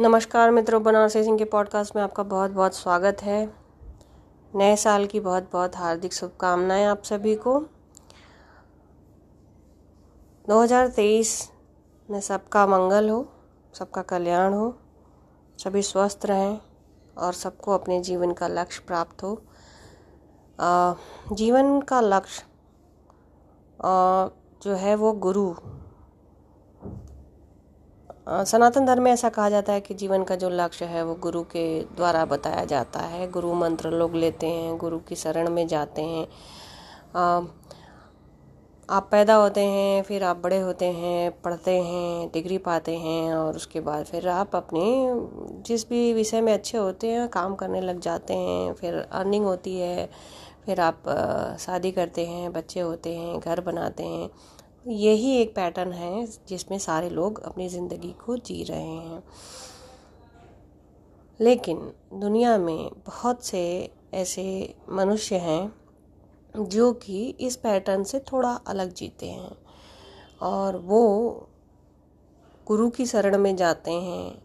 नमस्कार मित्रों, बनारसी सिंह के पॉडकास्ट में आपका बहुत बहुत स्वागत है। नए साल की बहुत बहुत हार्दिक शुभकामनाएँ आप सभी को। 2023 में सबका मंगल हो, सबका कल्याण हो, सभी स्वस्थ रहें और सबको अपने जीवन का लक्ष्य प्राप्त हो। जीवन का लक्ष्य जो है वो गुरु सनातन धर्म में ऐसा कहा जाता है कि जीवन का जो लक्ष्य है वो गुरु के द्वारा बताया जाता है। गुरु मंत्र लोग लेते हैं, गुरु की शरण में जाते हैं। आप पैदा होते हैं, फिर आप बड़े होते हैं, पढ़ते हैं, डिग्री पाते हैं और उसके बाद फिर आप अपने जिस भी विषय में अच्छे होते हैं, काम करने लग जाते हैं, फिर अर्निंग होती है, फिर आप शादी करते हैं, बच्चे होते हैं, घर बनाते हैं। यही एक पैटर्न है जिसमें सारे लोग अपनी ज़िंदगी को जी रहे हैं। लेकिन दुनिया में बहुत से ऐसे मनुष्य हैं जो कि इस पैटर्न से थोड़ा अलग जीते हैं और वो गुरु की शरण में जाते हैं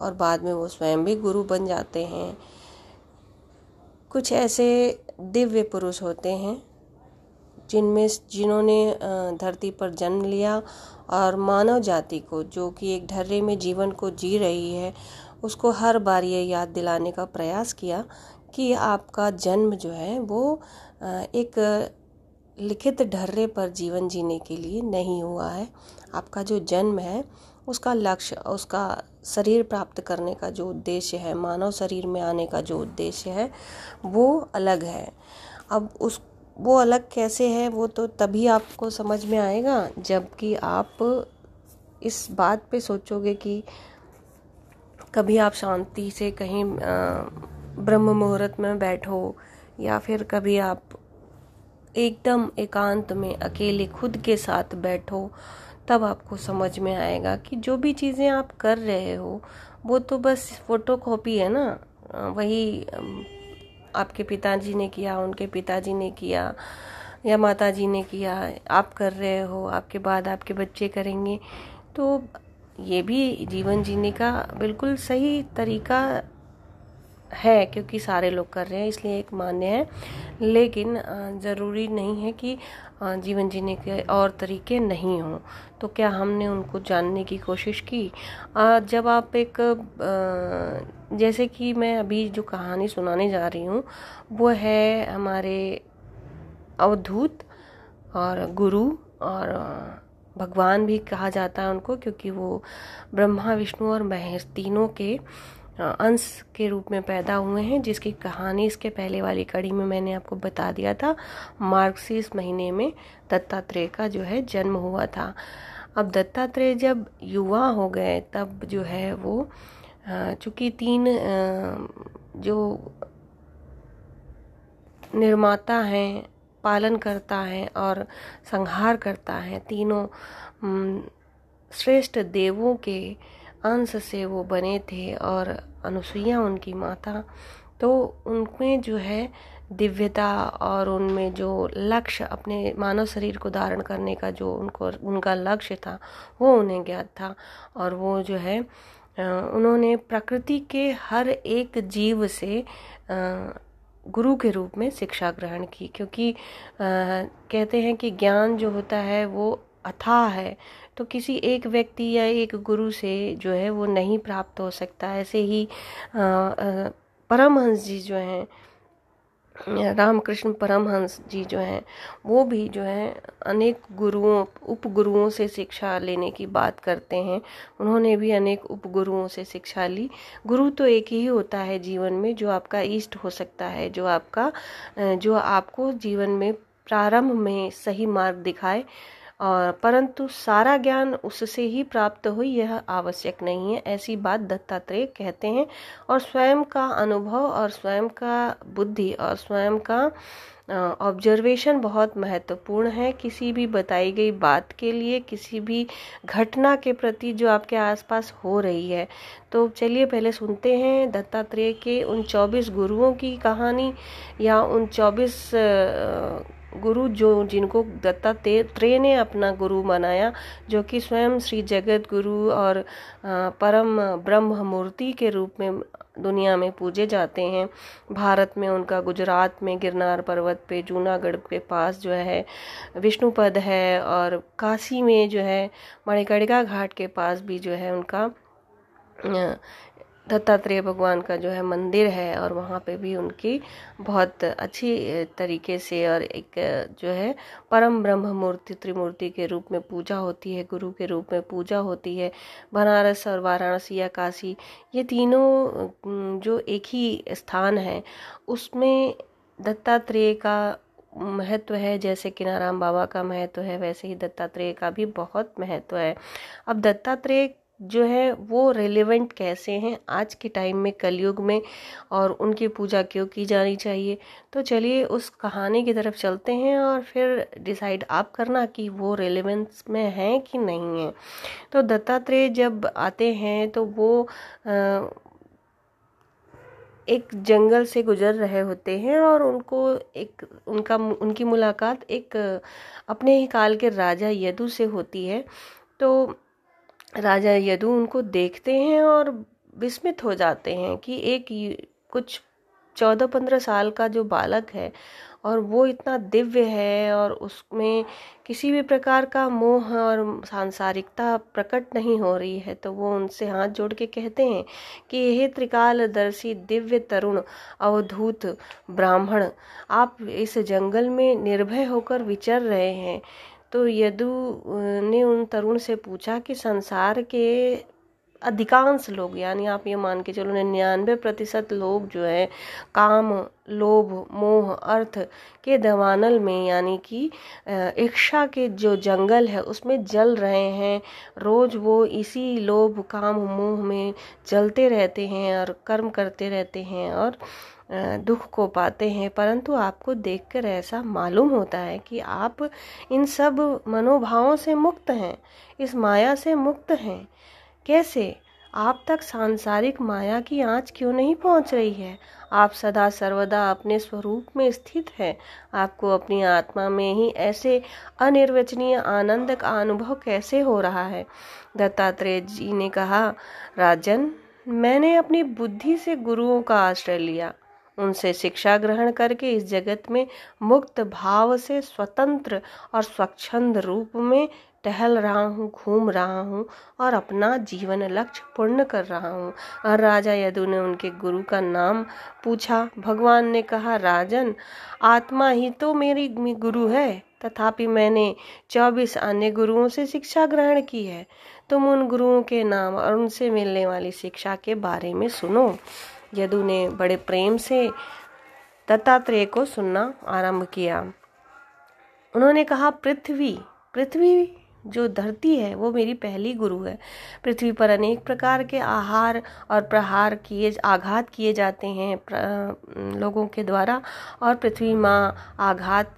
और बाद में वो स्वयं भी गुरु बन जाते हैं। कुछ ऐसे दिव्य पुरुष होते हैं जिनमें जिन्होंने धरती पर जन्म लिया और मानव जाति को, जो कि एक ढर्रे में जीवन को जी रही है, उसको हर बार ये याद दिलाने का प्रयास किया कि आपका जन्म जो है वो एक लिखित ढर्रे पर जीवन जीने के लिए नहीं हुआ है। आपका जो जन्म है, उसका लक्ष्य, उसका शरीर प्राप्त करने का जो उद्देश्य है, मानव शरीर में आने का जो उद्देश्य है, वो अलग है। अब उस वो अलग कैसे है, वो तो तभी आपको समझ में आएगा, जबकि आप इस बात पे सोचोगे कि कभी आप शांति से कहीं ब्रह्म मुहूर्त में बैठो, या फिर कभी आप एकदम एकांत में अकेले खुद के साथ बैठो, तब आपको समझ में आएगा कि जो भी चीज़ें आप कर रहे हो, वो तो बस फ़ोटो कॉपी है ना वही आपके पिताजी ने किया, उनके पिताजी ने किया, या माता जी ने किया, आप कर रहे हो, आपके बाद आपके बच्चे करेंगे। तो ये भी जीवन जीने का बिल्कुल सही तरीका है, क्योंकि सारे लोग कर रहे हैं, इसलिए एक मान्य है। लेकिन ज़रूरी नहीं है कि जीवन जीने के और तरीके नहीं हों। तो क्या हमने उनको जानने की कोशिश की? जब आप एक जैसे कि मैं अभी जो कहानी सुनाने जा रही हूँ, वो है हमारे अवधूत और गुरु और भगवान भी कहा जाता है उनको, क्योंकि वो ब्रह्मा, विष्णु और महेश तीनों के अंश के रूप में पैदा हुए हैं, जिसकी कहानी इसके पहले वाली कड़ी में मैंने आपको बता दिया था। मार्क्सिस महीने में दत्तात्रेय का जो है जन्म हुआ था। अब दत्तात्रेय जब युवा हो गए, तब जो है वो चूँकि तीन जो निर्माता हैं, पालन करता है और संहार करता है, तीनों श्रेष्ठ देवों के अंश से वो बने थे और अनुसुईया उनकी माता। तो उनमें जो है दिव्यता और उनमें जो लक्ष्य अपने मानव शरीर को धारण करने का जो उनको, उनका लक्ष्य था, वो उन्हें ज्ञात था। और वो जो है उन्होंने प्रकृति के हर एक जीव से गुरु के रूप में शिक्षा ग्रहण की। क्योंकि कहते हैं कि ज्ञान जो होता है वो अथाह है तो किसी एक व्यक्ति या एक गुरु से जो है वो नहीं प्राप्त हो सकता। ऐसे ही परमहंस जी जो हैं, रामकृष्ण परमहंस जी जो हैं, वो भी जो है अनेक गुरुओं उप गुरुओं से शिक्षा लेने की बात करते हैं। उन्होंने भी अनेक उप गुरुओं से शिक्षा ली। गुरु तो एक ही होता है जीवन में जो आपका इष्ट हो सकता है, जो आपका जो आपको जीवन में प्रारंभ में सही मार्ग दिखाए। और परंतु सारा ज्ञान उससे ही प्राप्त हुई, यह आवश्यक नहीं है। ऐसी बात दत्तात्रेय कहते हैं। और स्वयं का अनुभव और स्वयं का बुद्धि और स्वयं का ऑब्जर्वेशन बहुत महत्वपूर्ण है। किसी भी बताई गई बात के लिए, किसी भी घटना के प्रति जो आपके आसपास हो रही है। तो चलिए पहले सुनते हैं दत्तात्रेय के उन 24 गुरुओं की कहानी या उन 24 गुरु जो जिनको दत्तात्रेय ने अपना गुरु बनाया, जो कि स्वयं श्री जगत गुरु और परम ब्रह्म मूर्ति के रूप में दुनिया में पूजे जाते हैं। भारत में उनका, गुजरात में गिरनार पर्वत पे, जूनागढ़ के पास जो है, विष्णुपद है और काशी में जो है, मणिकर्णिका घाट के पास भी जो है उनका दत्तात्रेय भगवान का जो है मंदिर है और वहाँ पे भी उनकी बहुत अच्छी तरीके से और एक जो है परम ब्रह्म मूर्ति त्रिमूर्ति के रूप में पूजा होती है, गुरु के रूप में पूजा होती है। बनारस और वाराणसी या काशी, ये तीनों जो एक ही स्थान है, उसमें दत्तात्रेय का महत्व है, जैसे किनाराम बाबा का महत्व है, वैसे ही दत्तात्रेय का भी बहुत महत्व है। अब दत्तात्रेय जो है वो रेलेवेंट कैसे हैं आज के टाइम में कलयुग में और उनकी पूजा क्यों की जानी चाहिए। तो चलिए उस कहानी की तरफ़ चलते हैं और फिर डिसाइड आप करना कि वो रेलेवेंस में हैं कि नहीं है। तो दत्तात्रेय जब आते हैं तो वो आ, एक जंगल से गुजर रहे होते हैं और उनको एक उनका उनकी मुलाकात एक अपने ही काल के राजा यदु से होती है। तो राजा यदु उनको देखते हैं और विस्मित हो जाते हैं कि एक कुछ चौदह पंद्रह साल का जो बालक है और वो इतना दिव्य है और उसमें किसी भी प्रकार का मोह और सांसारिकता प्रकट नहीं हो रही है तो वो उनसे हाथ जोड़ के कहते हैं कि यह त्रिकालदर्शी, दिव्य तरुण, अवधूत ब्राह्मण, आप इस जंगल में निर्भय होकर विचर रहे हैं। तो यदु ने उन तरुण से पूछा कि संसार के अधिकांश लोग, यानी आप ये मान के चलो, निन्यानवे प्रतिशत लोग जो है, काम, लोभ, मोह, अर्थ के दवानल में, यानी कि इच्छा के जो जंगल है, उसमें जल रहे हैं। रोज वो इसी लोभ, काम, मोह में जलते रहते हैं और कर्म करते रहते हैं और दुख को पाते हैं, परंतु आपको देखकर ऐसा मालूम होता है कि आप इन सब मनोभावों से मुक्त हैं, इस माया से मुक्त हैं। कैसे? आप तक सांसारिक माया की आँच क्यों नहीं पहुँच रही है? आप सदा सर्वदा अपने स्वरूप में स्थित हैं। आपको अपनी आत्मा में ही ऐसे अनिर्वचनीय आनंद का अनुभव कैसे हो रहा है? दत्तात्रेय जी ने कहा, राजन, मैंने अपनी बुद्धि से गुरुओं का आश्रय लिया। उनसे शिक्षा ग्रहण करके इस जगत में मुक्त भाव से स्वतंत्र और स्वच्छंद रूप में टहल रहा हूँ, घूम रहा हूँ और अपना जीवन लक्ष्य पूर्ण कर रहा हूँ। और राजा यदु ने उनके गुरु का नाम पूछा। भगवान ने कहा, राजन, आत्मा ही तो मेरी गुरु है, तथापि मैंने चौबीस अन्य गुरुओं से शिक्षा ग्रहण की है। तुम उन गुरुओं के नाम और उनसे मिलने वाली शिक्षा के बारे में सुनो। यदु ने बड़े प्रेम से दत्तात्रेय को सुनना आरंभ किया। उन्होंने कहा, पृथ्वी पृथ्वी जो धरती है, वो मेरी पहली गुरु है। पृथ्वी पर अनेक प्रकार के आहार और प्रहार किए, आघात किए जाते हैं लोगों के द्वारा और पृथ्वी माँ आघात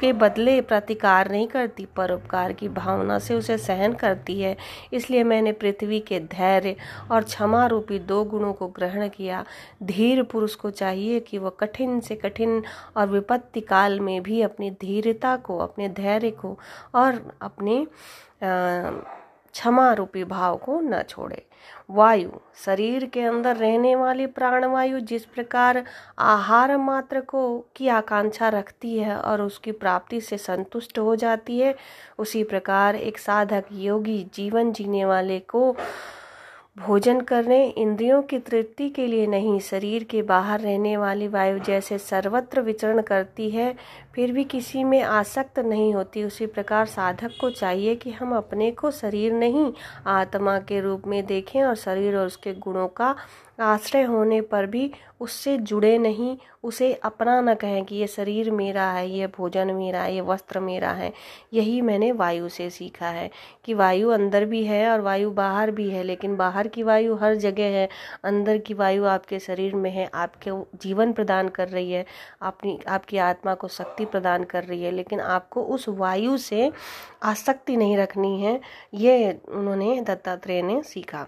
के बदले प्रतिकार नहीं करती, परोपकार की भावना से उसे सहन करती है। इसलिए मैंने पृथ्वी के धैर्य और क्षमा रूपी दो गुणों को ग्रहण किया। धीर पुरुष को चाहिए कि वह कठिन से कठिन और विपत्ति काल में भी अपनी धीरता को, अपने धैर्य को और अपने क्षमा रूपी भाव को न छोड़े। वायु, शरीर के अंदर रहने वाली प्राणवायु जिस प्रकार आहार मात्र को की आकांक्षा रखती है और उसकी प्राप्ति से संतुष्ट हो जाती है, उसी प्रकार एक साधक योगी जीवन जीने वाले को भोजन करने इंद्रियों की तृप्ति के लिए नहीं, शरीर के बाहर रहने वाली वायु जैसे सर्वत्र विचरण करती है, फिर भी किसी में आसक्त नहीं होती। उसी प्रकार साधक को चाहिए कि हम अपने को शरीर नहीं, आत्मा के रूप में देखें और शरीर और उसके गुणों का आश्रय होने पर भी उससे जुड़े नहीं, उसे अपना न कहें कि ये शरीर मेरा है, ये भोजन मेरा है, ये वस्त्र मेरा है। यही मैंने वायु से सीखा है कि वायु अंदर भी है और वायु बाहर भी है, लेकिन बाहर की वायु हर जगह है। अंदर की वायु आपके शरीर में है, आपके जीवन प्रदान कर रही है अपनी आपकी आत्मा को शक्ति प्रदान कर रही है, लेकिन आपको उस वायु से आसक्ति नहीं रखनी है। ये उन्होंने दत्तात्रेय ने सीखा।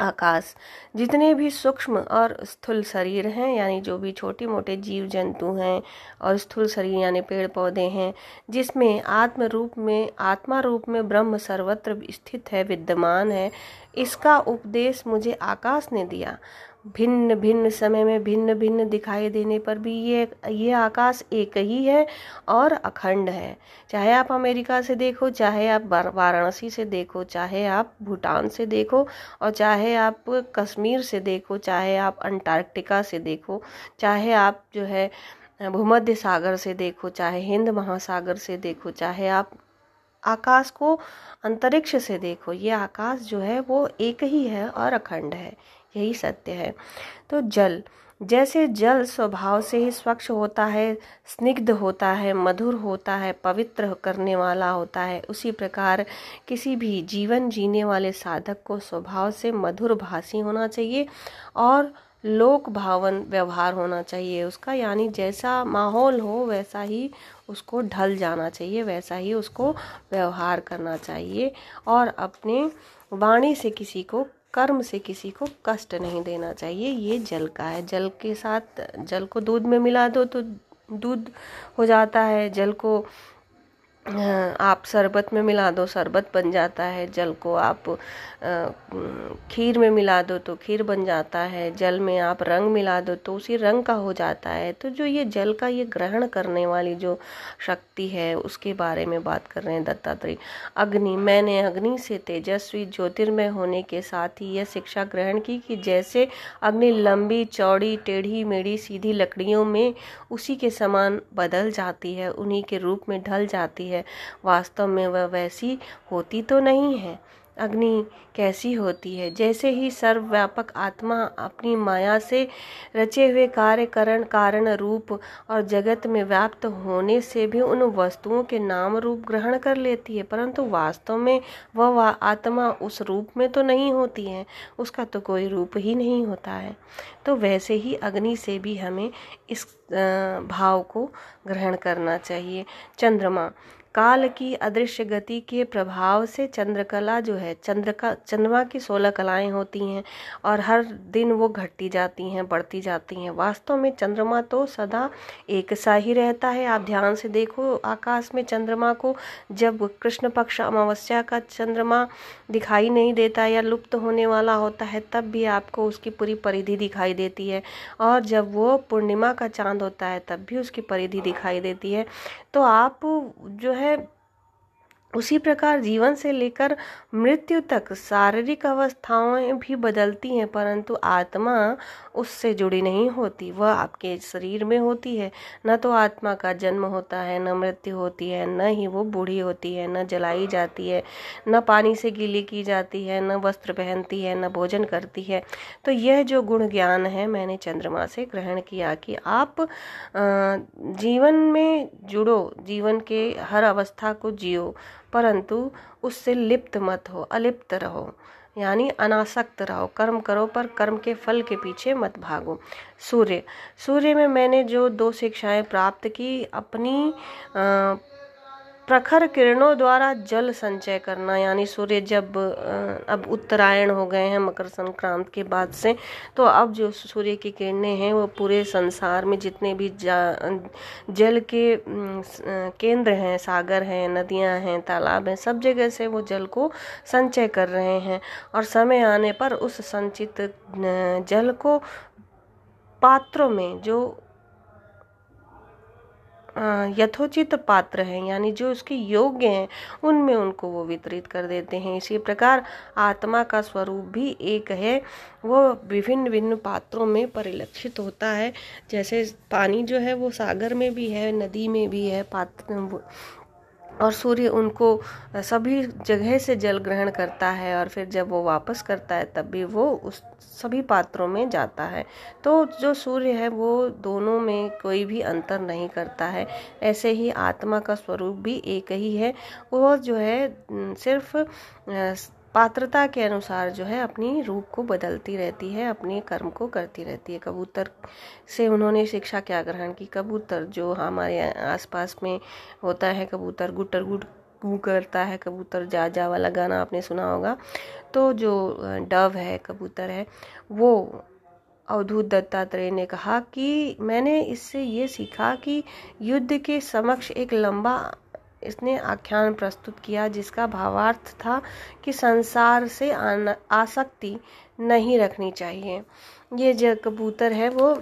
आकाश। जितने भी सूक्ष्म और स्थूल शरीर हैं, यानी जो भी छोटे मोटे जीव जंतु हैं और स्थूल शरीर, यानी पेड़ पौधे हैं, जिसमें आत्म रूप में, आत्मा रूप में ब्रह्म सर्वत्र स्थित है, विद्यमान है, इसका उपदेश मुझे आकाश ने दिया। भिन्न भिन्न समय में भिन्न भिन्न दिखाई देने पर भी ये ये आकाश एक ही है और अखंड है। चाहे आप अमेरिका से देखो, चाहे आप वाराणसी से देखो, चाहे आप भूटान से देखो और चाहे आप कश्मीर से देखो, चाहे आप अंटार्कटिका से देखो, चाहे आप जो है भूमध्य सागर से देखो, चाहे हिंद महासागर से देखो, चाहे आप आकाश को अंतरिक्ष से देखो, ये आकाश जो है वो एक ही है और अखंड है। यही सत्य है। तो जल, जैसे जल स्वभाव से ही स्वच्छ होता है, स्निग्ध होता है, मधुर होता है, पवित्र करने वाला होता है, उसी प्रकार किसी भी जीवन जीने वाले साधक को स्वभाव से मधुर भाषी होना चाहिए और लोक भावन व्यवहार होना चाहिए। उसका यानी जैसा माहौल हो, वैसा ही उसको ढल जाना चाहिए, वैसा ही उसको व्यवहार करना चाहिए और अपने वाणी से किसी को कर्म से किसी को कष्ट नहीं देना चाहिए, ये जल का है। जल के साथ, जल को दूध में मिला दो तो दूध हो जाता है, जल को आप शरबत में मिला दो, शरबत बन जाता है, जल को आप खीर में मिला दो तो खीर बन जाता है, जल में आप रंग मिला दो तो उसी रंग का हो जाता है। तो जो ये जल का ये ग्रहण करने वाली जो शक्ति है, उसके बारे में बात कर रहे हैं दत्तात्रेय। अग्नि, मैंने अग्नि से तेजस्वी ज्योतिर्मय होने के साथ ही यह शिक्षा ग्रहण की कि जैसे अग्नि लंबी, चौड़ी, टेढ़ी, मेढ़ी, सीधी लकड़ियों में उसी के समान बदल जाती है, उन्हीं के रूप में ढल जाती है वास्तव में वह वैसी होती तो नहीं है। अग्नि कैसी होती है? जैसे ही सर्वव्यापक आत्मा अपनी माया से रचे हुए कार्य करण कारण रूप और जगत में व्याप्त होने से भी उन वस्तुओं के नाम रूप ग्रहण कर लेती है, परंतु वास्तव में वह वा आत्मा उस रूप में तो नहीं होती है। उसका तो कोई रूप ही नहीं होता है। तो वैसे ही अग्नि से भी हमें इस भाव को ग्रहण करना चाहिए। चंद्रमा काल की अदृश्य गति के प्रभाव से चंद्रकला जो है चंद्र का चंद्रमा की सोलह कलाएँ होती हैं और हर दिन वो घटती जाती हैं, बढ़ती जाती हैं। वास्तव में चंद्रमा तो सदा एक सा ही रहता है। आप ध्यान से देखो, आकाश में चंद्रमा को जब कृष्ण पक्ष अमावस्या का चंद्रमा दिखाई नहीं देता या लुप्त होने वाला होता है, तब भी आपको उसकी पूरी परिधि दिखाई देती है। और जब वो पूर्णिमा का चाँद होता है, तब भी उसकी परिधि दिखाई देती है। तो आप जो है Hep उसी प्रकार जीवन से लेकर मृत्यु तक शारीरिक अवस्थाएँ भी बदलती हैं, परंतु आत्मा उससे जुड़ी नहीं होती। वह आपके शरीर में होती है। न तो आत्मा का जन्म होता है, न मृत्यु होती है, न ही वो बूढ़ी होती है, न जलाई जाती है, न पानी से गीली की जाती है, न वस्त्र पहनती है, न भोजन करती है। तो यह जो गुण ज्ञान है, मैंने चंद्रमा से ग्रहण किया कि आप जीवन में जुड़ो, जीवन के हर अवस्था को जियो। परंतु उससे लिप्त मत हो, अलिप्त रहो। यानी अनासक्त रहो। कर्म करो, पर कर्म के फल के पीछे मत भागो। सूर्य। सूर्य में मैंने जो दो शिक्षाएँ प्राप्त की, अपनी प्रखर किरणों द्वारा जल संचय करना, यानी सूर्य जब अब उत्तरायण हो गए हैं, मकर संक्रांत के बाद से तो अब जो सूर्य की किरणें हैं, वो पूरे संसार में जितने भी जल के केंद्र हैं, सागर हैं, नदियाँ हैं, तालाब हैं, सब जगह से वो जल को संचय कर रहे हैं। और समय आने पर उस संचित जल को पात्रों में, जो यथोचित पात्र हैं, यानी जो उसके योग्य हैं, उनमें उनको वो वितरित कर देते हैं। इसी प्रकार आत्मा का स्वरूप भी एक है, वो विभिन्न विभिन्न पात्रों में परिलक्षित होता है। जैसे पानी जो है, वो सागर में भी है, नदी में भी है पात्र और सूर्य उनको सभी जगह से जल ग्रहण करता है और फिर जब वो वापस करता है, तब भी वो उस सभी पात्रों में जाता है। तो जो सूर्य है, वो दोनों में कोई भी अंतर नहीं करता है। ऐसे ही आत्मा का स्वरूप भी एक ही है। वो जो है सिर्फ़ पात्रता के अनुसार जो है अपनी रूप को बदलती रहती है, अपने कर्म को करती रहती है। कबूतर से उन्होंने शिक्षा क्या ग्रहण की? कबूतर जो हमारे आसपास में होता है, कबूतर गुटर गुट कू करता है, कबूतर जा जा वाला गाना आपने सुना होगा। तो जो डव है, कबूतर है, वो अवधूत दत्तात्रेय ने कहा कि मैंने इससे ये सीखा कि युद्ध के समक्ष एक लंबा इसने आख्यान प्रस्तुत किया, जिसका भावार्थ था कि संसार से आसक्ति नहीं रखनी चाहिए। ये जो कबूतर है, वो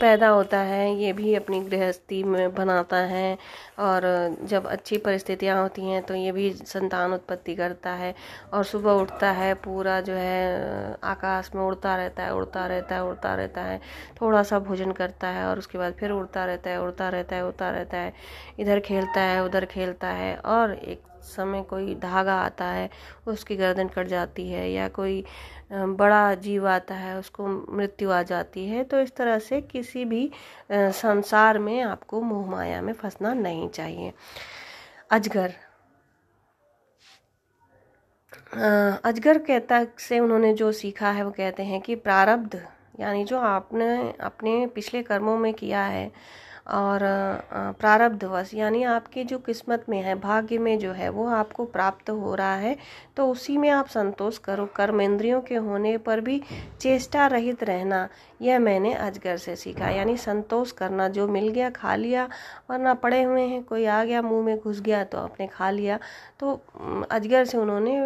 पैदा होता है, ये भी अपनी गृहस्थी में बनाता है और जब अच्छी परिस्थितियाँ होती हैं तो ये भी संतान उत्पत्ति करता है और सुबह उठता है, पूरा जो है, आकाश में उड़ता रहता है, उड़ता रहता है, उड़ता रहता है थोड़ा सा भोजन करता है और उसके बाद फिर उड़ता रहता है, उड़ता रहता है, उड़ता रहता है, इधर खेलता है, उधर खेलता है और एक समय कोई धागा आता है, उसकी गर्दन कट जाती है या कोई बड़ा जीव आता है, उसको मृत्यु आ जाती है तो इस तरह से किसी भी संसार में आपको मोह माया में फंसना नहीं चाहिए। अजगर। अजगर कहता से उन्होंने जो सीखा है, वो कहते हैं कि प्रारब्ध, यानी जो आपने, अपने पिछले कर्मों में किया है और प्रारब्धवश यानी आपकी जो किस्मत में है, भाग्य में जो है, वो आपको प्राप्त हो रहा है तो उसी में आप संतोष करो। कर्म इंद्रियों के होने पर भी चेष्टा रहित रहना, यह मैंने अजगर से सीखा। यानी संतोष करना, जो मिल गया खा लिया, वरना पड़े हुए हैं, कोई आ गया, मुँह में घुस गया तो आपने खा लिया। तो अजगर से उन्होंने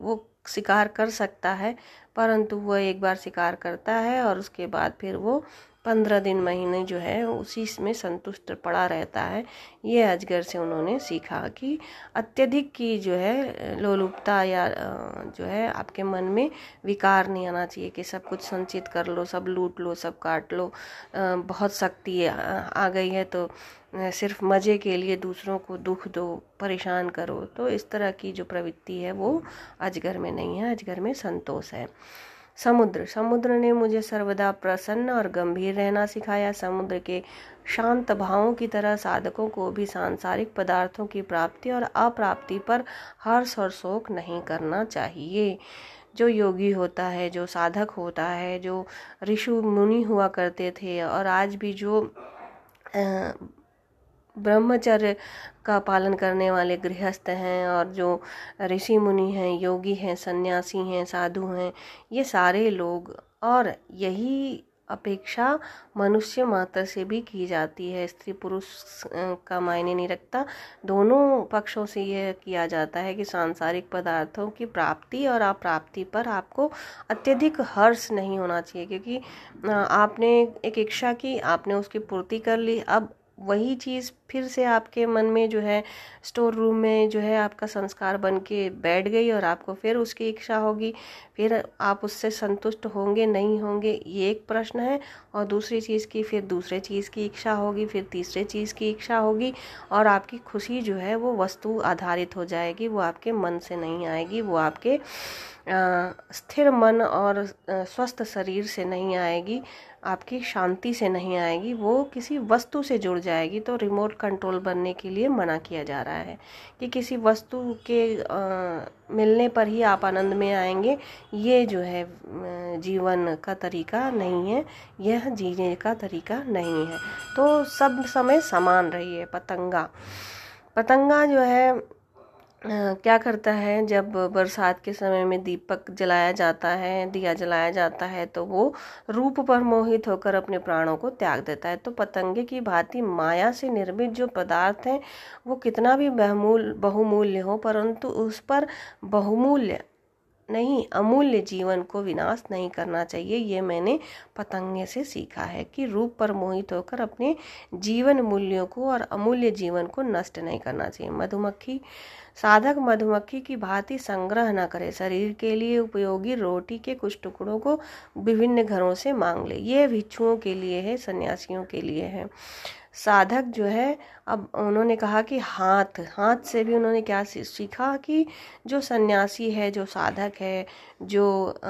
वो शिकार कर सकता है, परंतु वह एक बार शिकार करता है और उसके बाद फिर वो पंद्रह दिन महीने जो है, उसी में संतुष्ट पड़ा रहता है। ये अजगर से उन्होंने सीखा कि अत्यधिक की जो है, लोलुपता या जो है, आपके मन में विकार नहीं आना चाहिए कि सब कुछ संचित कर लो, सब लूट लो, सब काट लो। बहुत शक्ति आ गई है तो सिर्फ़ मज़े के लिए दूसरों को दुख दो, परेशान करो। तो इस तरह की जो प्रवृत्ति है, वो अजगर में नहीं है, अजगर में संतोष है। समुद्र। समुद्र ने मुझे सर्वदा प्रसन्न और गंभीर रहना सिखाया। समुद्र के शांत भावों की तरह साधकों को भी सांसारिक पदार्थों की प्राप्ति और अप्राप्ति पर हर्ष और शोक नहीं करना चाहिए। जो योगी होता है, जो साधक होता है, जो ऋषि मुनि हुआ करते थे और आज भी जो ब्रह्मचर्य का पालन करने वाले गृहस्थ हैं और जो ऋषि मुनि हैं, योगी हैं, सन्यासी हैं, साधु हैं, ये सारे लोग और यही अपेक्षा मनुष्य मात्र से भी की जाती है। स्त्री पुरुष का मायने नहीं रखता। दोनों पक्षों से यह किया जाता है कि सांसारिक पदार्थों की प्राप्ति और अप्राप्ति पर आपको अत्यधिक हर्ष नहीं होना चाहिए, क्योंकि आपने एक इच्छा की, आपने उसकी पूर्ति कर ली, अब वही चीज़ फिर से आपके मन में जो है स्टोर रूम में जो है आपका संस्कार बन के बैठ गई और आपको फिर उसकी इच्छा होगी। फिर आप उससे संतुष्ट होंगे, नहीं होंगे, ये एक प्रश्न है। और दूसरी चीज़ की, फिर दूसरे चीज़ की इच्छा होगी, फिर तीसरे चीज़ की इच्छा होगी और आपकी खुशी जो है वो वस्तु आधारित हो जाएगी। वो आपके मन से नहीं आएगी, वो आपके स्थिर मन और स्वस्थ शरीर से नहीं आएगी। आपकी शांति से नहीं आएगी वो किसी वस्तु से जुड़ जाएगी तो रिमोट कंट्रोल बनने के लिए मना किया जा रहा है कि किसी वस्तु के आ, मिलने पर ही आप आनंद में आएँगे। ये जो है जीवन का तरीका नहीं है यह जीने का तरीका नहीं है। तो सब समय समान रही है पतंगा। पतंगा जो है क्या करता है, जब बरसात के समय में दीपक जलाया जाता है, दिया जलाया जाता है तो वो रूप पर मोहित होकर अपने प्राणों को त्याग देता है। तो पतंगे की भांति माया से निर्मित जो पदार्थ हैं, वो कितना भी बहुमूल्य बहुमूल्य हो, परंतु उस पर बहुमूल्य नहीं, अमूल्य जीवन को विनाश नहीं करना चाहिए। ये मैंने पतंगे से सीखा है कि रूप पर मोहित होकर अपने जीवन मूल्यों को और अमूल्य जीवन को नष्ट नहीं करना चाहिए। मधुमक्खी साधक मधुमक्खी की भांति संग्रह न करे, शरीर के लिए उपयोगी रोटी के कुछ टुकड़ों को विभिन्न घरों से मांग ले। ये भिक्षुओं के लिए है, सन्यासियों के लिए है। साधक जो है अब उन्होंने कहा कि हाथ हाथ से भी उन्होंने क्या सीखा कि जो सन्यासी है, जो साधक है, जो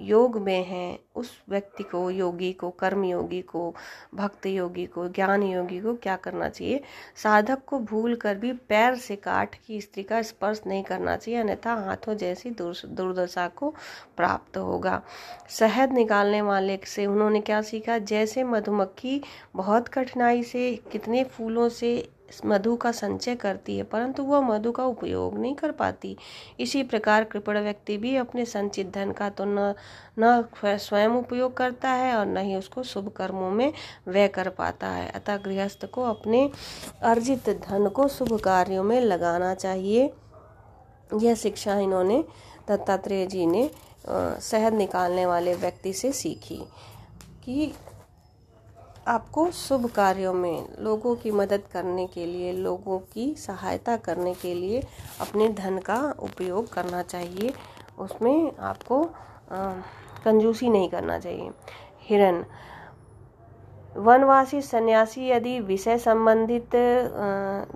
योग में है, उस व्यक्ति को, योगी को कर्म योगी को, भक्त योगी को, ज्ञान योगी को क्या करना चाहिए? साधक को भूल कर भी पैर से काट की स्त्री का स्पर्श नहीं करना चाहिए, अन्यथा हाथों जैसी दुर्दशा को प्राप्त होगा। शहद निकालने वाले से उन्होंने क्या सीखा? जैसे मधुमक्खी बहुत कठिनाई से कितने फूलों से मधु का संचय करती है, परंतु वह मधु का उपयोग नहीं कर पाती। इसी प्रकार कृपण व्यक्ति भी अपने संचित धन का तो न न स्वयं उपयोग करता है और न ही उसको शुभ कर्मों में व्यय कर पाता है। अतः गृहस्थ को अपने अर्जित धन को शुभ कार्यों में लगाना चाहिए। यह शिक्षा इन्होंने दत्तात्रेय जी ने शहद निकालने वाले व्यक्ति से सीखी कि आपको शुभ कार्यों में लोगों की मदद करने के लिए लोगों की सहायता करने के लिए अपने धन का उपयोग करना चाहिए। उसमें आपको आ, कंजूसी नहीं करना चाहिए। हिरण वनवासी सन्यासी यदि विषय संबंधित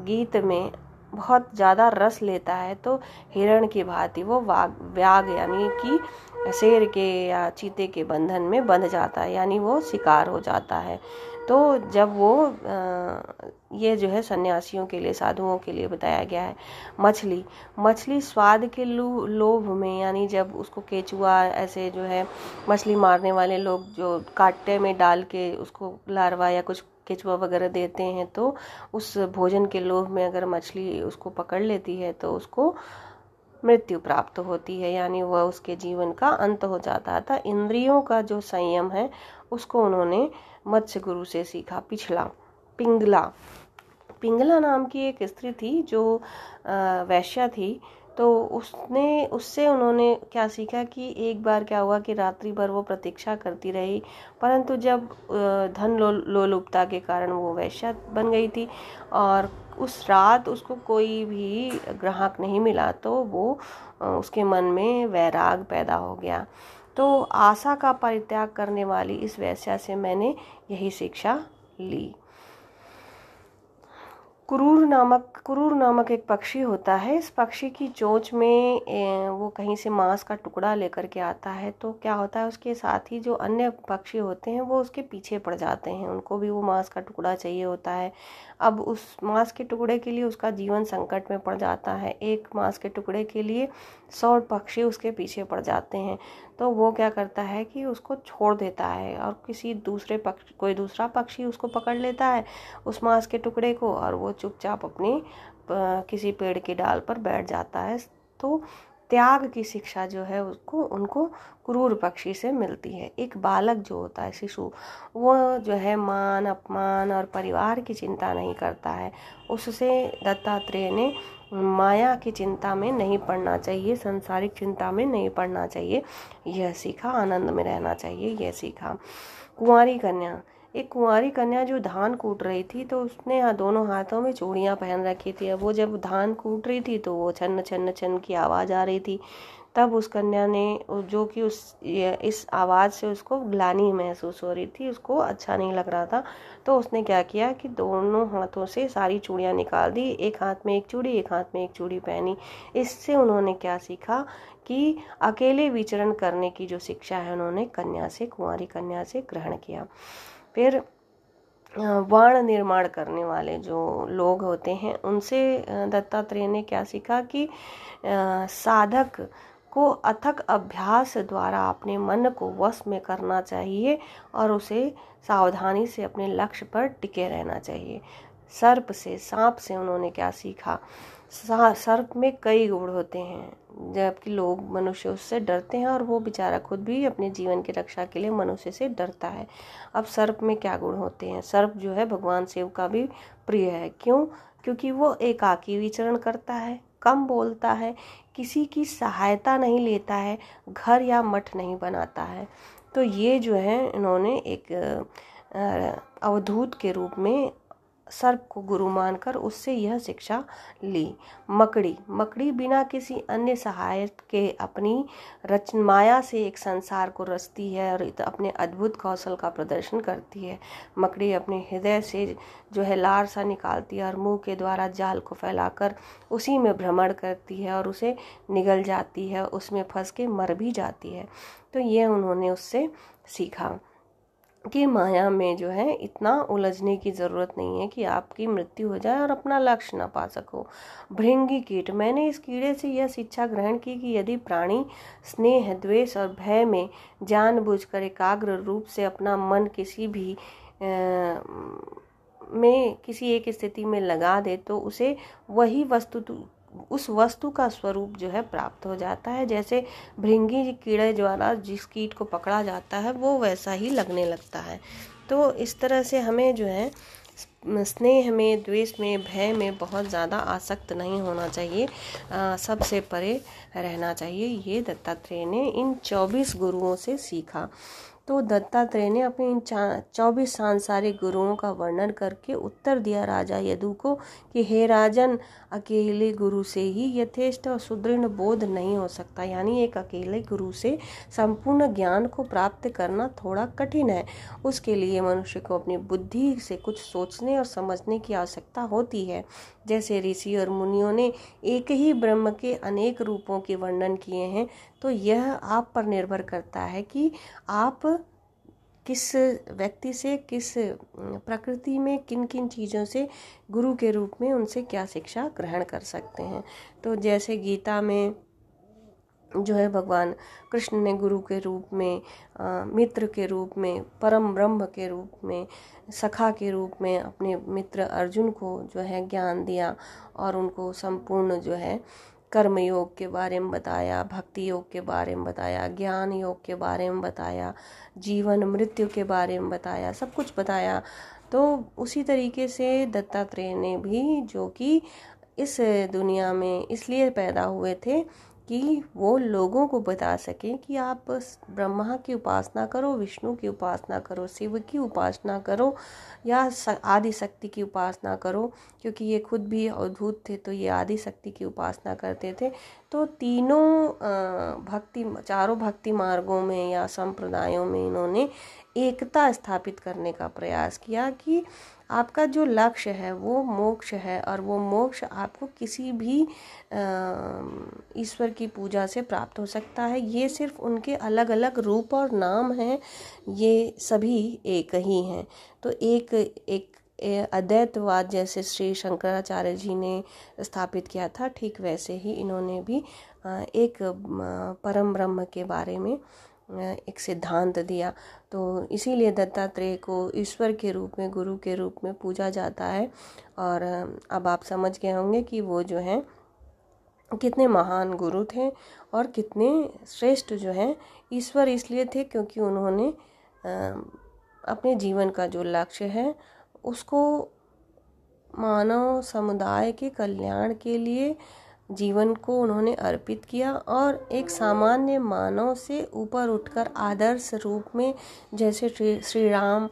गीत में बहुत ज़्यादा रस लेता है तो हिरण की भांति वो वाग व्याग यानी कि शेर के या चीते के बंधन में बंध जाता है, यानी वो शिकार हो जाता है। तो जब वो ये जो है सन्यासियों के लिए, साधुओं के लिए बताया गया है, मछली मछली स्वाद के लोभ में, यानी जब उसको केचुआ ऐसे जो है मछली मारने वाले लोग जो काटे में डाल के उसको लारवा या कुछ केचुआ वगैरह देते हैं तो उस भोजन के लोभ में अगर मछली उसको पकड़ लेती है तो उसको मृत्यु प्राप्त होती है, यानी वह उसके जीवन का अंत हो जाता था। इंद्रियों का जो संयम है, उसको उन्होंने मत्स्य गुरु से सीखा। पिछला, पिंगला। पिंगला नाम की एक स्त्री थी जो वैश्या थी। तो उसने, उससे उन्होंने क्या सीखा कि एक बार क्या हुआ कि रात्रि भर वो प्रतीक्षा करती रही, परंतु जब धन लो, लोलुपता के कारण वो वैश्या बन गई थी और उस रात उसको कोई भी ग्राहक नहीं मिला तो वो उसके मन में वैराग पैदा हो गया। तो आशा का परित्याग करने वाली इस वैश्या से मैंने यही शिक्षा ली। कुरूर नामक कुरूर नामक एक पक्षी होता है। इस पक्षी की चोंच में वो कहीं से मांस का टुकड़ा लेकर के आता है तो क्या होता है, उसके साथ ही जो अन्य पक्षी होते हैं, वो उसके पीछे पड़ जाते हैं। उनको भी वो मांस का टुकड़ा चाहिए होता है। अब उस मांस के टुकड़े के लिए उसका जीवन संकट में पड़ जाता है। एक मांस के टुकड़े के लिए सौ पक्षी उसके पीछे पड़ जाते हैं। तो वो क्या करता है कि उसको छोड़ देता है और किसी दूसरे पक्ष, कोई दूसरा पक्षी उसको पकड़ लेता है उस मांस के टुकड़े को और वो चुपचाप अपनी किसी पेड़ की डाल पर बैठ जाता है। तो त्याग की शिक्षा जो है उसको, उनको क्रूर पक्षी से मिलती है। एक बालक जो होता है, शिशु, वो जो है मान, अपमान और परिवार की चिंता नहीं करता है। उससे दत्तात्रेय ने माया की चिंता में नहीं पड़ना चाहिए, संसारिक चिंता में नहीं पड़ना चाहिए। यह सीखा, आनंद में रहना चाहिए, यह सीखा। कुंवारी कन्या एक कुंवारी कन्या जो धान कूट रही थी तो उसने दोनों हाथों में चूड़ियाँ पहन रखी थी। अब वो जब धान कूट रही थी तो वो छन्न छन्न छन्न की आवाज़ आ रही थी। तब उस कन्या ने जो कि उस इस आवाज़ से उसको ग्लानी महसूस हो रही थी, उसको अच्छा नहीं लग रहा था। तो उसने क्या किया कि दोनों हाथों से सारी चूड़ियाँ निकाल दी। एक हाथ में एक चूड़ी, एक हाथ में एक चूड़ी पहनी। इससे उन्होंने क्या सीखा कि अकेले विचरण करने की जो शिक्षा है, उन्होंने कन्या से, कुंवारी कन्या से ग्रहण किया। फिर वाण निर्माण करने वाले जो लोग होते हैं, उनसे दत्तात्रेय ने क्या सीखा कि साधक को अथक अभ्यास द्वारा अपने मन को वश में करना चाहिए और उसे सावधानी से अपने लक्ष्य पर टिके रहना चाहिए। सर्प से, सांप से उन्होंने क्या सीखा? सर्प में कई गुण होते हैं, जबकि लोग मनुष्य उससे डरते हैं और वो बेचारा खुद भी अपने जीवन की रक्षा के लिए मनुष्य से डरता है। अब सर्प में क्या गुण होते हैं? सर्प जो है भगवान शिव का भी प्रिय है। क्यों? क्योंकि वो एकाकी विचरण करता है, कम बोलता है, किसी की सहायता नहीं लेता है, घर या मठ नहीं बनाता है। तो ये जो है, इन्होंने एक अवधूत के रूप में सर्प को गुरु मानकर उससे यह शिक्षा ली। मकड़ी। मकड़ी बिना किसी अन्य सहायक के अपनी रच माया से एक संसार को रचती है और अपने अद्भुत कौशल का प्रदर्शन करती है। मकड़ी अपने हृदय से जो है लार सा निकालती है और मुँह के द्वारा जाल को फैलाकर उसी में भ्रमण करती है और उसे निगल जाती है। उसमें फंस के मर भी जाती है। तो ये उन्होंने उससे सीखा। कि माया में जो है इतना उलझने की ज़रूरत नहीं है कि आपकी मृत्यु हो जाए और अपना लक्ष्य ना पा सको। भृंगी कीट, मैंने इस कीड़े से यह शिक्षा ग्रहण की कि यदि प्राणी स्नेह, द्वेष और भय में जानबूझकर एकाग्र रूप से अपना मन किसी भी में किसी एक स्थिति में लगा दे तो उसे वही वस्तु उस वस्तु का स्वरूप जो है प्राप्त हो जाता है। जैसे भृंगी कीड़े द्वारा जिस कीट को पकड़ा जाता है, वो वैसा ही लगने लगता है। तो इस तरह से हमें जो है, स्नेह में, द्वेष में, भय में बहुत ज़्यादा आसक्त नहीं होना चाहिए। सबसे परे रहना चाहिए। ये दत्तात्रेय ने इन चौबीस गुरुओं से सीखा। तो दत्तात्रेय ने अपने इन चौबीस सांसारिक गुरुओं का वर्णन करके उत्तर दिया राजा यदु को कि हे राजन, अकेले गुरु से ही यथेष्ट और सुदृढ़ बोध नहीं हो सकता। यानी एक अकेले गुरु से संपूर्ण ज्ञान को प्राप्त करना थोड़ा कठिन है। उसके लिए मनुष्य को अपनी बुद्धि से कुछ सोचने और समझने की आवश्यकता होती है। जैसे ऋषि और मुनियों ने एक ही ब्रह्म के अनेक रूपों के वर्णन किए हैं तो यह आप पर निर्भर करता है कि आप किस व्यक्ति से किस प्रकृति में किन किन चीज़ों से गुरु के रूप में उनसे क्या शिक्षा ग्रहण कर सकते हैं? तो जैसे गीता में जो है भगवान कृष्ण ने गुरु के रूप में आ, मित्र के रूप में परम ब्रह्म के रूप में सखा के रूप में अपने मित्र अर्जुन को जो है ज्ञान दिया और उनको संपूर्ण जो है कर्म योग के बारे में बताया, भक्ति योग के बारे में बताया, ज्ञान योग के बारे में बताया, जीवन मृत्यु के बारे में बताया, सब कुछ बताया। तो उसी तरीके से दत्तात्रेय ने भी जो कि इस दुनिया में इसलिए पैदा हुए थे कि वो लोगों को बता सकें कि आप ब्रह्मा की उपासना करो, विष्णु की उपासना करो, शिव की उपासना करो या आदि शक्ति की उपासना करो। क्योंकि ये खुद भी अवधूत थे तो ये आदि शक्ति की उपासना करते थे। तो तीनों भक्ति, चारों भक्ति मार्गों में या संप्रदायों में इन्होंने एकता स्थापित करने का प्रयास किया कि आपका जो लक्ष्य है, वो मोक्ष है और वो मोक्ष आपको किसी भी ईश्वर की पूजा से प्राप्त हो सकता है। ये सिर्फ़ उनके अलग अलग रूप और नाम हैं, ये सभी एक ही हैं। तो एक एक अद्वैतवाद जैसे श्री शंकराचार्य जी ने स्थापित किया था, ठीक वैसे ही इन्होंने भी एक परम ब्रह्म के बारे में एक सिद्धांत दिया। तो इसीलिए दत्तात्रेय को ईश्वर के रूप में, गुरु के रूप में पूजा जाता है। और अब आप समझ गए होंगे कि वो जो हैं, कितने महान गुरु थे और कितने श्रेष्ठ जो हैं, ईश्वर इसलिए थे क्योंकि उन्होंने अपने जीवन का जो लक्ष्य है उसको मानव समुदाय के कल्याण के लिए जीवन को उन्होंने अर्पित किया और एक सामान्य मानव से ऊपर उठकर आदर्श रूप में जैसे श्री राम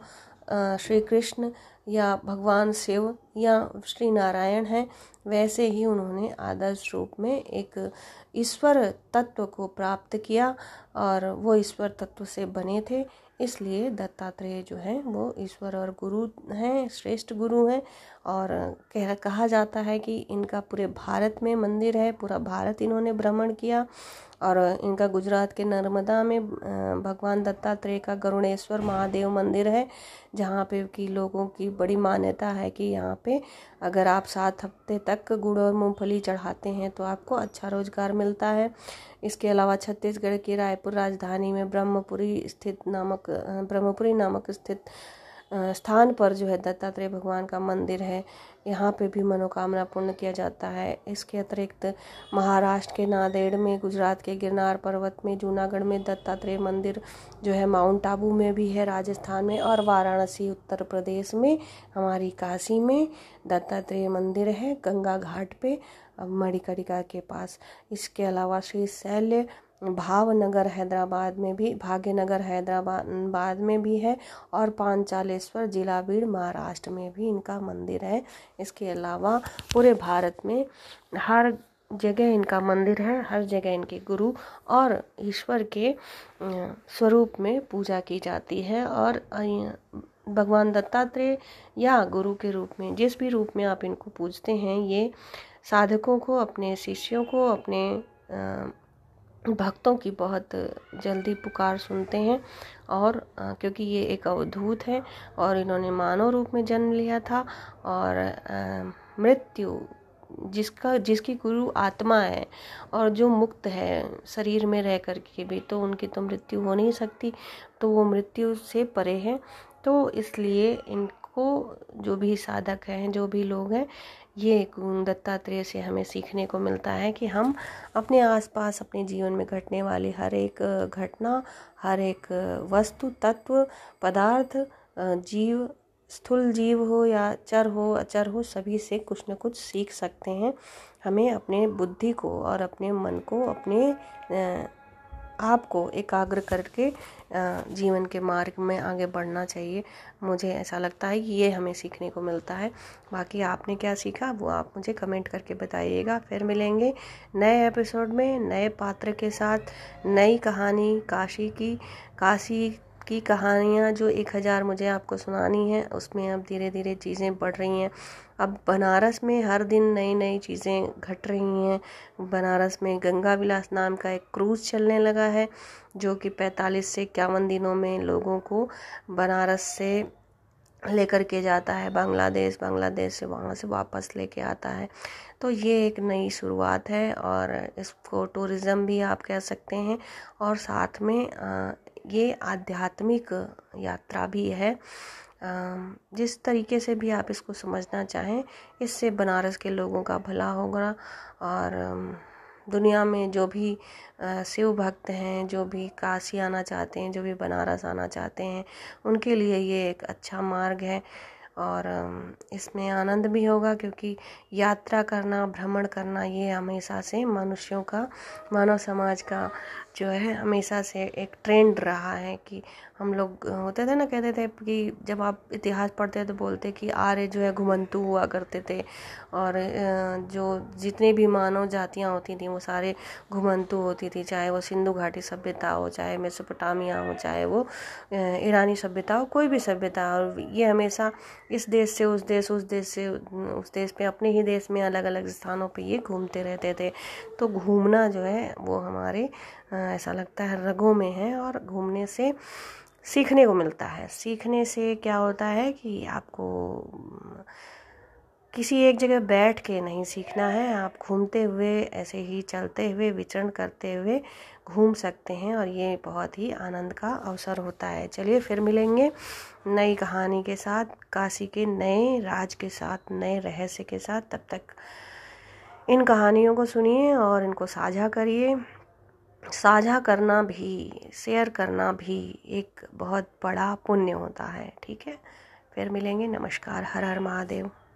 श्री कृष्ण या भगवान शिव या श्री नारायण हैं, वैसे ही उन्होंने आदर्श रूप में एक ईश्वर तत्व को प्राप्त किया और वो ईश्वर तत्व से बने थे। इसलिए दत्तात्रेय जो है, वो ईश्वर और गुरु हैं, श्रेष्ठ गुरु हैं और कह, कहा जाता है कि इनका पूरे भारत में मंदिर है, पूरा भारत इन्होंने भ्रमण किया। और इनका गुजरात के नर्मदा में भगवान दत्तात्रेय का गरुणेश्वर महादेव मंदिर है, जहाँ पे कि लोगों की बड़ी मान्यता है कि यहाँ पे अगर आप सात हफ़्ते तक गुड़ और मूंगफली चढ़ाते हैं तो आपको अच्छा रोज़गार मिलता है। इसके अलावा छत्तीसगढ़ की रायपुर राजधानी में ब्रह्मपुरी स्थित नामक ब्रह्मपुरी नामक स्थित स्थान पर जो है दत्तात्रेय भगवान का मंदिर है। यहाँ पे भी मनोकामना पूर्ण किया जाता है। इसके अतिरिक्त महाराष्ट्र के नांदेड़ में, गुजरात के गिरनार पर्वत में, जूनागढ़ में दत्तात्रेय मंदिर जो है माउंट आबू में भी है, राजस्थान में और वाराणसी, उत्तर प्रदेश में, हमारी काशी में दत्तात्रेय मंदिर है, गंगा घाट पे मणिकर्णिका के पास। इसके अलावा श्री शैल्य भावनगर हैदराबाद में भी, भाग्यनगर हैदराबाद में भी है और पांचालेश्वर जिला बीड़ महाराष्ट्र में भी इनका मंदिर है। इसके अलावा पूरे भारत में हर जगह इनका मंदिर है, हर जगह इनके गुरु और ईश्वर के स्वरूप में पूजा की जाती है और भगवान दत्तात्रेय या गुरु के रूप में, जिस भी रूप में आप इनको पूजते हैं, ये साधकों को, अपने शिष्यों को, अपने भक्तों की बहुत जल्दी पुकार सुनते हैं और क्योंकि ये एक अवधूत है और इन्होंने मानव रूप में जन्म लिया था और मृत्यु जिसका, जिसकी गुरु आत्मा है और जो मुक्त है शरीर में रह कर के भी तो उनकी तो मृत्यु हो नहीं सकती तो वो मृत्यु से परे हैं। तो इसलिए इनको जो भी साधक हैं, जो भी लोग हैं ये दत्तात्रेय से हमें सीखने को मिलता है कि हम अपने आसपास, अपने जीवन में घटने वाली हर एक घटना, हर एक वस्तु, तत्व, पदार्थ जीव, स्थूल जीव हो या चर हो, अचर हो, सभी से कुछ न कुछ सीख सकते हैं। हमें अपने बुद्धि को और अपने मन को, अपने आप को एकाग्र करके जीवन के मार्ग में आगे बढ़ना चाहिए। मुझे ऐसा लगता है कि ये हमें सीखने को मिलता है। बाकी आपने क्या सीखा, वो आप मुझे कमेंट करके बताइएगा। फिर मिलेंगे नए एपिसोड में, नए पात्र के साथ, नई कहानी, काशी की, काशी की कहानियाँ जो एक हज़ार मुझे आपको सुनानी है, उसमें अब धीरे धीरे चीज़ें बढ़ रही हैं। अब बनारस में हर दिन नई नई चीज़ें घट रही हैं। बनारस में गंगा विलास नाम का एक क्रूज़ चलने लगा है, जो कि 45 से इक्यावन दिनों में लोगों को बनारस से लेकर के जाता है। बांग्लादेश बांग्लादेश से वहाँ से वापस लेके आता है। तो ये एक नई शुरुआत है और इसको टूरिज़्म भी आप कह सकते हैं। और साथ में ये आध्यात्मिक यात्रा भी है। जिस तरीके से भी आप इसको समझना चाहें, इससे बनारस के लोगों का भला होगा और दुनिया में जो भी शिव भक्त हैं, जो भी काशी आना चाहते हैं, जो भी बनारस आना चाहते हैं, उनके लिए ये एक अच्छा मार्ग है। और इसमें आनंद भी होगा क्योंकि यात्रा करना, भ्रमण करना, ये हमेशा से मनुष्यों का, मानव समाज का जो है, हमेशा से एक ट्रेंड रहा है कि हम लोग, होते थे ना, कहते थे कि जब आप इतिहास पढ़ते तो बोलते कि आर्य जो है घुमंतु हुआ करते थे और जो जितने भी मानव जातियाँ होती थी, वो सारे घुमंतु होती थी, चाहे वो सिंधु घाटी सभ्यता हो, चाहे मेसोपोटामिया हो, चाहे वो ईरानी सभ्यता हो, कोई भी सभ्यता और ये हमेशा इस देश से, उस देश उस देश से, उस देश पे, अपने ही देश में अलग अलग स्थानों पे ये घूमते रहते थे। तो घूमना जो है, वो हमारे ऐसा लगता है, रगों में है और घूमने से सीखने को मिलता है। सीखने से क्या होता है कि आपको किसी एक जगह बैठ के नहीं सीखना है। आप घूमते हुए, ऐसे ही चलते हुए, विचरण करते हुए घूम सकते हैं और ये बहुत ही आनंद का अवसर होता है। चलिए, फिर मिलेंगे नई कहानी के साथ, काशी के नए राज के साथ, नए रहस्य के साथ। तब तक इन कहानियों को सुनिए और इनको साझा करिए। साझा करना भी शेयर करना भी एक बहुत बड़ा पुण्य होता है, ठीक है? फिर मिलेंगे, नमस्कार, हर हर महादेव।